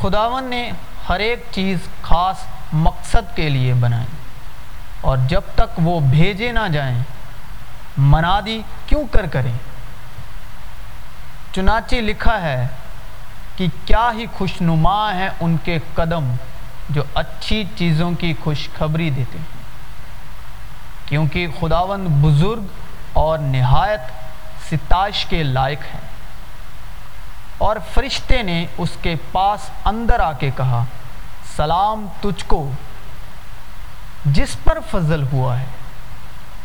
خداون نے ہر ایک چیز خاص مقصد کے لیے بنائی۔ اور جب تک وہ بھیجے نہ جائیں، منادی کیوں کر کریں؟ چنانچہ لکھا ہے کہ کیا ہی خوش نما ہیں ان کے قدم جو اچھی چیزوں کی خوشخبری دیتے ہیں۔ کیونکہ خداوند بزرگ اور نہایت ستائش کے لائق ہیں۔ اور فرشتے نے اس کے پاس اندر آ کے کہا، سلام تجھ کو، جس پر فضل ہوا ہے۔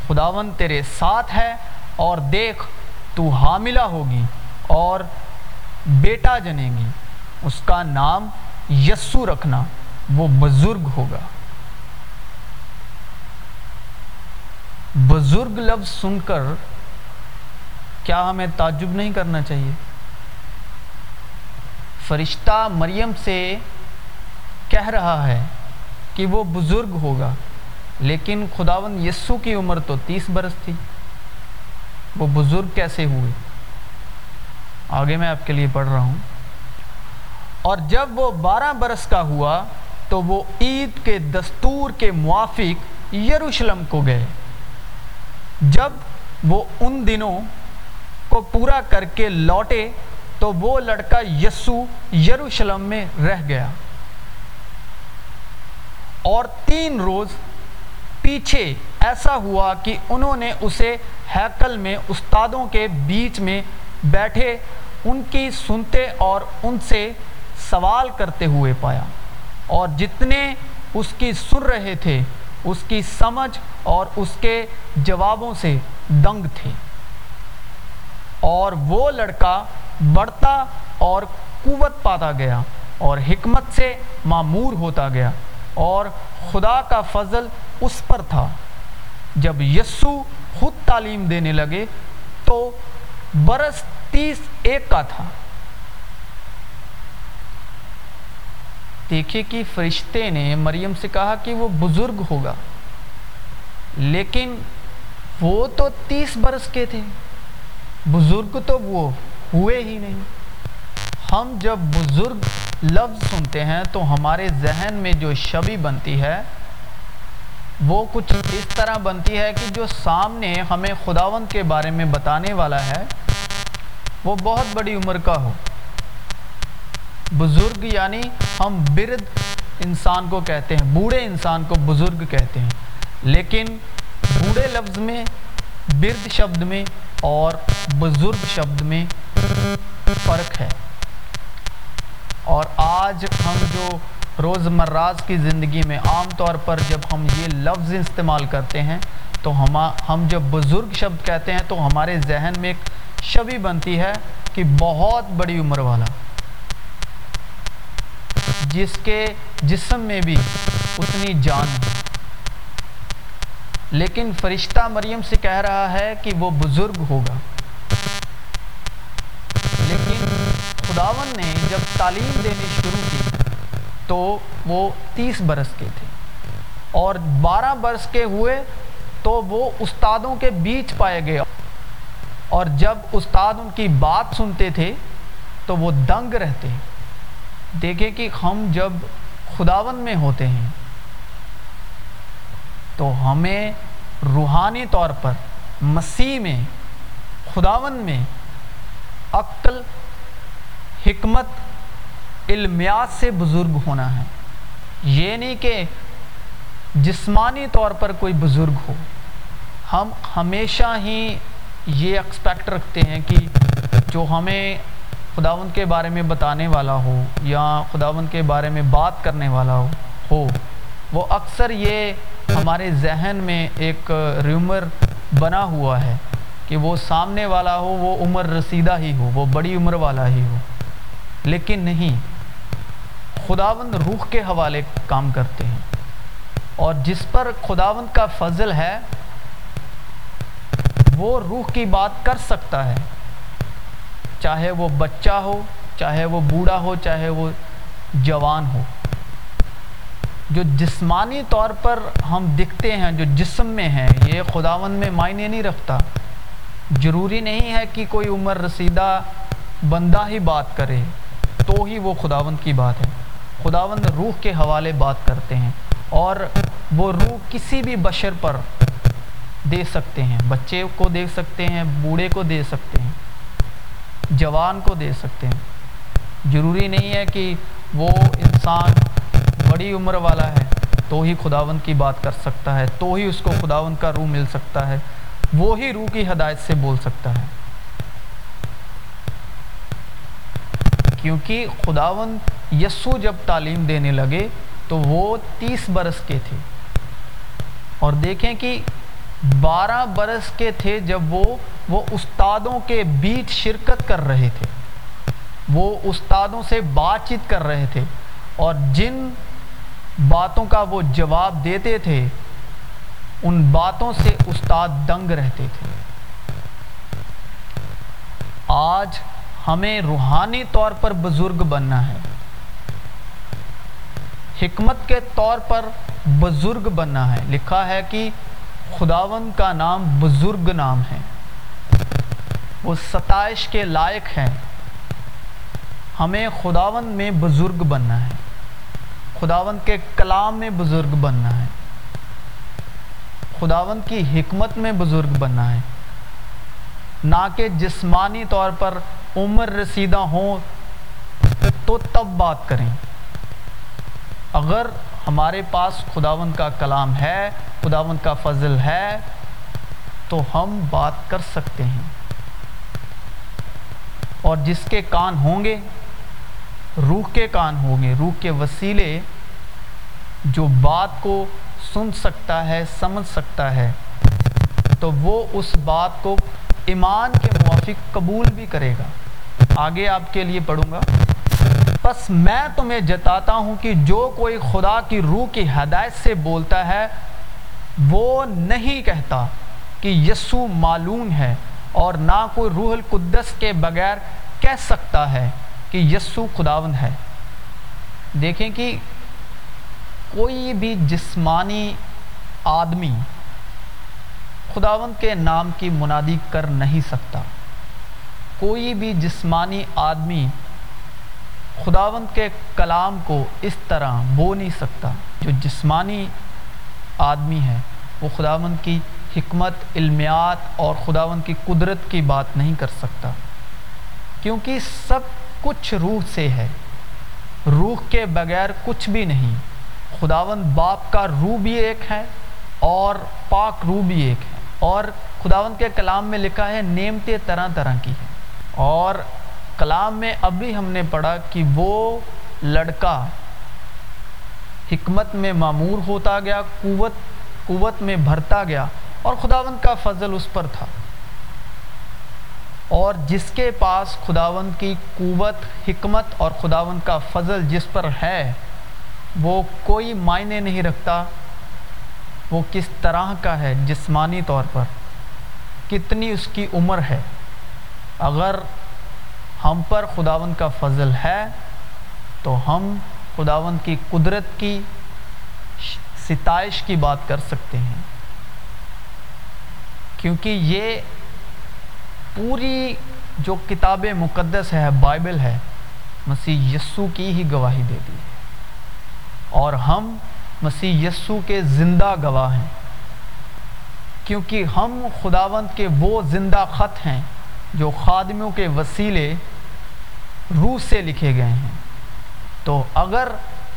خداون تیرے ساتھ ہے اور دیکھ، تو حاملہ ہوگی اور بیٹا جنے گی۔ اس کا نام یسو رکھنا، وہ بزرگ ہوگا۔ بزرگ لفظ سن کر کیا ہمیں تعجب نہیں کرنا چاہیے؟ فرشتہ مریم سے کہہ رہا ہے کہ وہ بزرگ ہوگا، لیکن خداون یسو کی عمر تو تیس برس تھی۔ وہ بزرگ کیسے ہوئے؟ آگے میں آپ کے لیے پڑھ رہا ہوں۔ اور جب وہ بارہ برس کا ہوا تو وہ عید کے دستور کے موافق یروشلم کو گئے۔ جب وہ ان دنوں کو پورا کر کے لوٹے تو وہ لڑکا یسو یروشلم میں رہ گیا۔ اور تین روز پیچھے ایسا ہوا کہ انہوں نے اسے ہیکل میں استادوں کے بیچ میں بیٹھے، ان کی سنتے اور ان سے سوال کرتے ہوئے پایا۔ اور جتنے اس کی سن رہے تھے، اس کی سمجھ اور اس کے جوابوں سے دنگ تھے۔ اور وہ لڑکا بڑھتا اور قوت پاتا گیا اور حکمت سے معمور ہوتا گیا اور خدا کا فضل اس پر تھا۔ جب یسو خود تعلیم دینے لگے تو برس تیس ایک کا تھا۔ دیکھے کہ فرشتے نے مریم سے کہا کہ وہ بزرگ ہوگا، لیکن وہ تو تیس برس کے تھے۔ بزرگ تو وہ۔ ہوئے ہی نہیں۔ ہم جب بزرگ لفظ سنتے ہیں تو ہمارے ذہن میں جو شبی بنتی ہے، وہ کچھ اس طرح بنتی ہے کہ جو سامنے ہمیں خداوند کے بارے میں بتانے والا ہے، وہ بہت بڑی عمر کا ہو۔ بزرگ یعنی ہم برد انسان کو کہتے ہیں، بوڑھے انسان کو بزرگ کہتے ہیں۔ لیکن بوڑھے لفظ میں برد شبد میں اور بزرگ شبد میں فرق ہے۔ اور آج ہم جو روز مراز کی زندگی میں عام طور پر جب ہم یہ لفظ استعمال کرتے ہیں، تو ہم ہم جب بزرگ شبد کہتے ہیں، تو ہمارے ذہن میں ایک شبی بنتی ہے کہ بہت بڑی عمر والا۔ جس کے جسم میں بھی اتنی جان ہے لیکن فرشتہ مریم سے کہہ رہا ہے کہ وہ بزرگ ہوگا۔ لیکن خداون نے جب تعلیم دینی شروع کی تو وہ تیس برس کے تھے اور بارہ برس کے ہوئے تو وہ استادوں کے بیچ پائے گئے اور جب استاد ان کی بات سنتے تھے تو وہ دنگ رہتے۔ دیکھیں کہ ہم جب خداون میں ہوتے ہیں تو ہمیں روحانی طور پر مسیح میں خداون میں عقل، حکمت علمیات سے بزرگ ہونا ہے۔ یہ نہیں کہ جسمانی طور پر کوئی بزرگ ہو۔ ہم ہمیشہ ہی یہ ایکسپیکٹ رکھتے ہیں کہ جو ہمیں خداون کے بارے میں بتانے والا ہو یا خداون کے بارے میں بات کرنے والا ہو ہو، وہ اکثر یہ ہمارے ذہن میں ایک ریومر بنا ہوا ہے کہ وہ سامنے والا ہو، وہ عمر رسیدہ ہی ہو، وہ بڑی عمر والا ہی ہو۔ لیکن نہیں، خداوند روح کے حوالے کام کرتے ہیں۔ اور جس پر خداوند کا فضل ہے، وہ روح کی بات کر سکتا ہے۔ چاہے وہ بچہ ہو، چاہے وہ بوڑھا ہو، چاہے وہ جوان ہو۔ جو جسمانی طور پر ہم دکھتے ہیں، جو جسم میں ہیں، یہ خداون میں معنی نہیں رکھتا۔ ضروری نہیں ہے کہ کوئی عمر رسیدہ بندہ ہی بات کرے، تو ہی وہ خداون کی بات ہے۔ خداوند روح کے حوالے بات کرتے ہیں اور وہ روح کسی بھی بشر پر دے سکتے ہیں۔ بچے کو دے سکتے ہیں، بوڑھے کو دے سکتے ہیں، جوان کو دے سکتے ہیں۔ ضروری نہیں ہے کہ وہ انسان بڑی عمر والا ہے، تو ہی خداون کی بات کر سکتا ہے، تو ہی اس کو خداون کا روح مل سکتا ہے۔ وہی روح کی ہدایت سے بول سکتا ہے۔ کیونکہ خداون یسو جب تعلیم دینے لگے، تو وہ تیس برس کے تھے۔ اور دیکھیں کہ بارہ برس کے تھے جب وہ وہ استادوں کے بیچ شرکت کر رہے تھے۔ وہ استادوں سے بات چیت کر رہے تھے۔ اور جن باتوں کا وہ جواب دیتے تھے، ان باتوں سے استاد دنگ رہتے تھے۔ آج ہمیں روحانی طور پر بزرگ بننا ہے۔ حکمت کے طور پر بزرگ بننا ہے۔ لکھا ہے کہ خداون کا نام بزرگ نام ہے۔ وہ ستائش کے لائق ہے ہمیں خداون میں بزرگ بننا ہے۔ خداون کے کلام میں بزرگ بننا ہے۔ خداون کی حکمت میں بزرگ بننا ہے۔ نہ کہ جسمانی طور پر عمر رسیدہ ہوں تو تب بات کریں۔ اگر ہمارے پاس خداون کا کلام ہے خداون کا فضل ہے، تو ہم بات کر سکتے ہیں۔ اور جس کے کان ہوں گے روح کے کان ہوں گے، روح کے وسیلے جو بات کو سن سکتا ہے، سمجھ سکتا ہے، تو وہ اس بات کو ایمان کے موافق قبول بھی کرے گا۔ آگے آپ کے لیے پڑھوں گا۔ بس میں تمہیں جتاتا ہوں کہ جو کوئی خدا کی روح کی ہدایت سے بولتا ہے، وہ نہیں کہتا کہ یسو معلوم ہے اور نہ کوئی روح القدس کے بغیر کہہ سکتا ہے۔ کہ یسو خداون ہے۔ دیکھیں کہ کوئی بھی جسمانی آدمی خداون کے نام کی منادی کر نہیں سکتا۔ کوئی بھی جسمانی آدمی خداون کے کلام کو اس طرح بو نہیں سکتا۔ جو جسمانی آدمی ہے، وہ خداون کی حکمت علمیات اور خداون کی قدرت کی بات نہیں کر سکتا۔ کیونکہ سب کچھ روح سے ہے۔ روح کے بغیر کچھ بھی نہیں۔ خداون باپ کا روح بھی ایک ہے اور پاک روح بھی ایک ہے۔ اور خداون کے کلام میں لکھا ہے، نعمتیں طرح طرح کی ہیں۔ اور کلام میں ابھی ہم نے پڑھا کہ وہ لڑکا حکمت میں معمور ہوتا گیا، قوت قوت میں بھرتا گیا اور خداوند کا فضل اس پر تھا۔ اور جس کے پاس خداوند کی قوت، حکمت اور خداوند کا فضل جس پر ہے، وہ کوئی معنی نہیں رکھتا۔ وہ کس طرح کا ہے جسمانی طور پر؟ کتنی اس کی عمر ہے؟ اگر ہم پر خداون کا فضل ہے، تو ہم خداون کی قدرت کی ستائش کی بات کر سکتے ہیں۔ کیونکہ یہ پوری جو کتاب مقدس ہے، بائبل ہے، مسیح یسو کی ہی گواہی دیتی ہے۔ اور ہم مسیح یسو کے زندہ گواہ ہیں۔ کیونکہ ہم خداوند کے وہ زندہ خط ہیں جو خادموں کے وسیلے روح سے لکھے گئے ہیں۔ تو اگر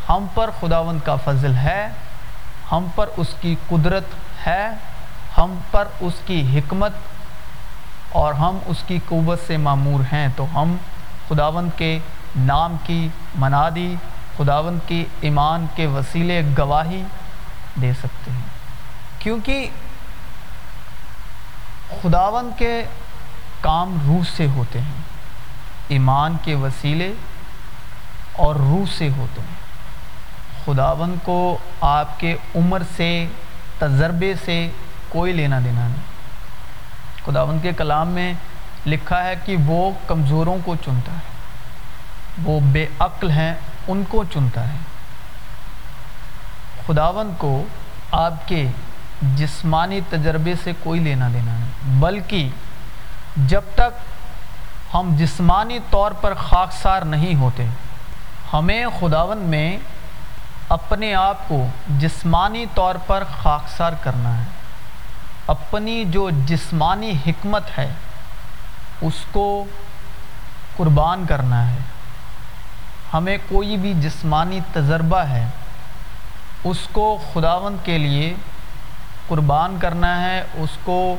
ہم پر خداوند کا فضل ہے، ہم پر اس کی قدرت ہے، ہم پر اس کی حکمت اور ہم اس کی قوت سے معمور ہیں، تو ہم خداوند کے نام کی منادی، خداوند کی ایمان کے وسیلے گواہی دے سکتے ہیں۔ کیونکہ خداوند کے کام روح سے ہوتے ہیں، ایمان کے وسیلے اور روح سے ہوتے ہیں۔ خداون کو آپ کے عمر سے، تجربے سے کوئی لینا دینا نہیں۔ خداون کے کلام میں لکھا ہے کہ وہ کمزوروں کو چنتا ہے۔ وہ بے عقل ہیں، ان کو چنتا ہے۔ خداون کو آپ کے جسمانی تجربے سے کوئی لینا دینا نہیں، بلکہ جب تک ہم جسمانی طور پر خاکسار نہیں ہوتے، ہمیں خداون میں اپنے آپ کو جسمانی طور پر خاکسار کرنا ہے۔ اپنی جو جسمانی حکمت ہے، اس کو قربان کرنا ہے۔ ہمیں کوئی بھی جسمانی تجربہ ہے، اس کو خداون کے لیے قربان کرنا ہے، اس کو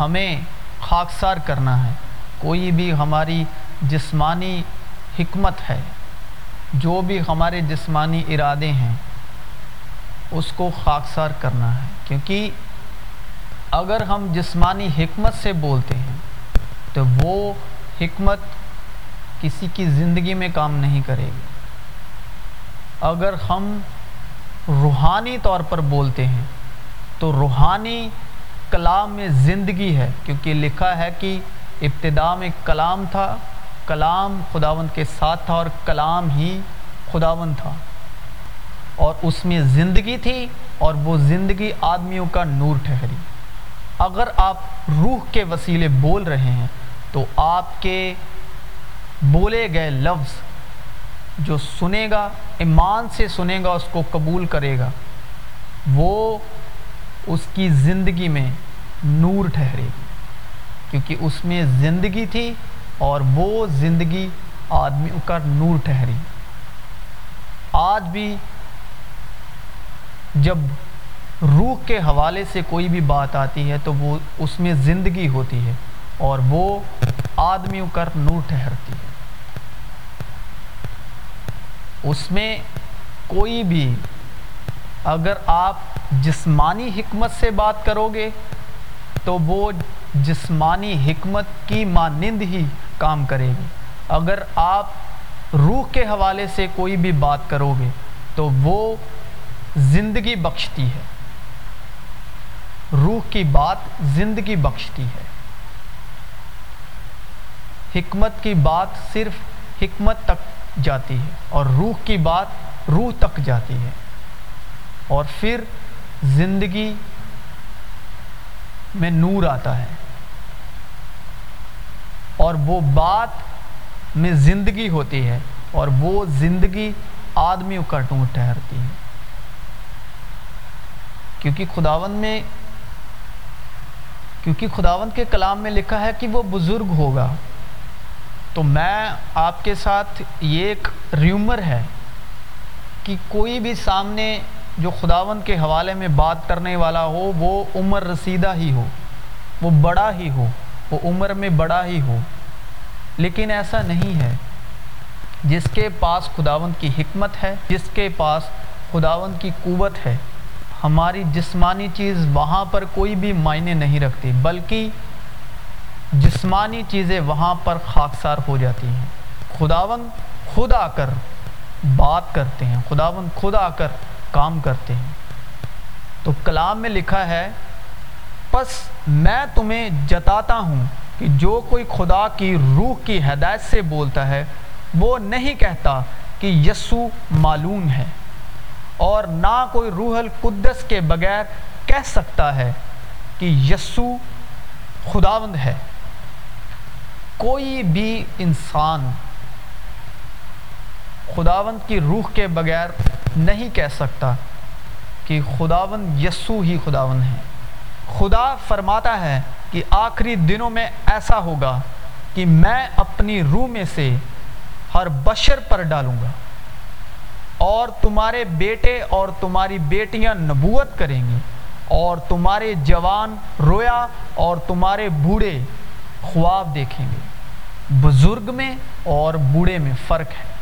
ہمیں خاکسار کرنا ہے۔ کوئی بھی ہماری جسمانی حکمت ہے، جو بھی ہمارے جسمانی ارادے ہیں، اس کو خاکسار کرنا ہے۔ کیونکہ اگر ہم جسمانی حکمت سے بولتے ہیں، تو وہ حکمت کسی کی زندگی میں کام نہیں کرے گی۔ اگر ہم روحانی طور پر بولتے ہیں، تو روحانی کلام میں زندگی ہے، کیونکہ لکھا ہے کہ ابتدا میں کلام تھا، کلام خداون کے ساتھ تھا اور کلام ہی خداون تھا۔ اور اس میں زندگی تھی اور وہ زندگی آدمیوں کا نور ٹھہری۔ اگر آپ روح کے وسیلے بول رہے ہیں، تو آپ کے بولے گئے لفظ جو سنے گا، ایمان سے سنے گا، اس کو قبول کرے گا، وہ اس کی زندگی میں نور ٹھہرے گی۔ کیونکہ اس میں زندگی تھی اور وہ زندگی آدمیوں کا نور ٹھہری آج بھی جب روح کے حوالے سے کوئی بھی بات آتی ہے تو وہ اس میں زندگی ہوتی ہے اور وہ آدمیوں کا نور ٹھہرتی ہے۔ اس میں کوئی بھی اگر آپ جسمانی حکمت سے بات کرو گے تو وہ جسمانی حکمت کی مانند ہی کام کرے گی۔ اگر آپ روح کے حوالے سے کوئی بھی بات کرو گے تو وہ زندگی بخشتی ہے۔ روح کی بات زندگی بخشتی ہے۔ حکمت کی بات صرف حکمت تک جاتی ہے اور روح کی بات روح تک جاتی ہے۔ اور پھر زندگی میں نور آتا ہے۔ اور وہ بات میں زندگی ہوتی ہے اور وہ زندگی آدمیوں کا ٹونٹ ٹھہرتی ہے۔ کیونکہ خداون میں کیونکہ خداون کے کلام میں لکھا ہے کہ وہ بزرگ ہوگا۔ تو میں آپ کے ساتھ یہ ایک ریومر ہے کہ کوئی بھی سامنے جو خداون کے حوالے میں بات کرنے والا ہو، وہ عمر رسیدہ ہی ہو، وہ بڑا ہی ہو، وہ عمر میں بڑا ہی ہو۔ لیکن ایسا نہیں ہے۔ جس کے پاس خداون کی حکمت ہے، جس کے پاس خداون کی قوت ہے ہماری جسمانی چیز وہاں پر کوئی بھی معنی نہیں رکھتی، بلکہ جسمانی چیزیں وہاں پر خاکسار ہو جاتی ہیں۔ خداون خود آ کر بات کرتے ہیں خداون خود آ کر کام کرتے ہیں۔ تو کلام میں لکھا ہے، پس میں تمہیں جتاتا ہوں کہ جو کوئی خدا کی روح کی ہدایت سے بولتا ہے، وہ نہیں کہتا کہ یسو معلوم ہے۔ اور نہ کوئی روح القدس کے بغیر کہہ سکتا ہے کہ یسو خداوند ہے۔ کوئی بھی انسان خداوند کی روح کے بغیر نہیں کہہ سکتا کہ خداوند یسو ہی خداوند ہے۔ خدا فرماتا ہے کہ آخری دنوں میں ایسا ہوگا کہ میں اپنی روح میں سے ہر بشر پر ڈالوں گا۔ اور تمہارے بیٹے اور تمہاری بیٹیاں نبوت کریں گی اور تمہارے جوان رویا اور تمہارے بوڑھے خواب دیکھیں گے۔ بزرگ میں اور بوڑھے میں فرق ہے۔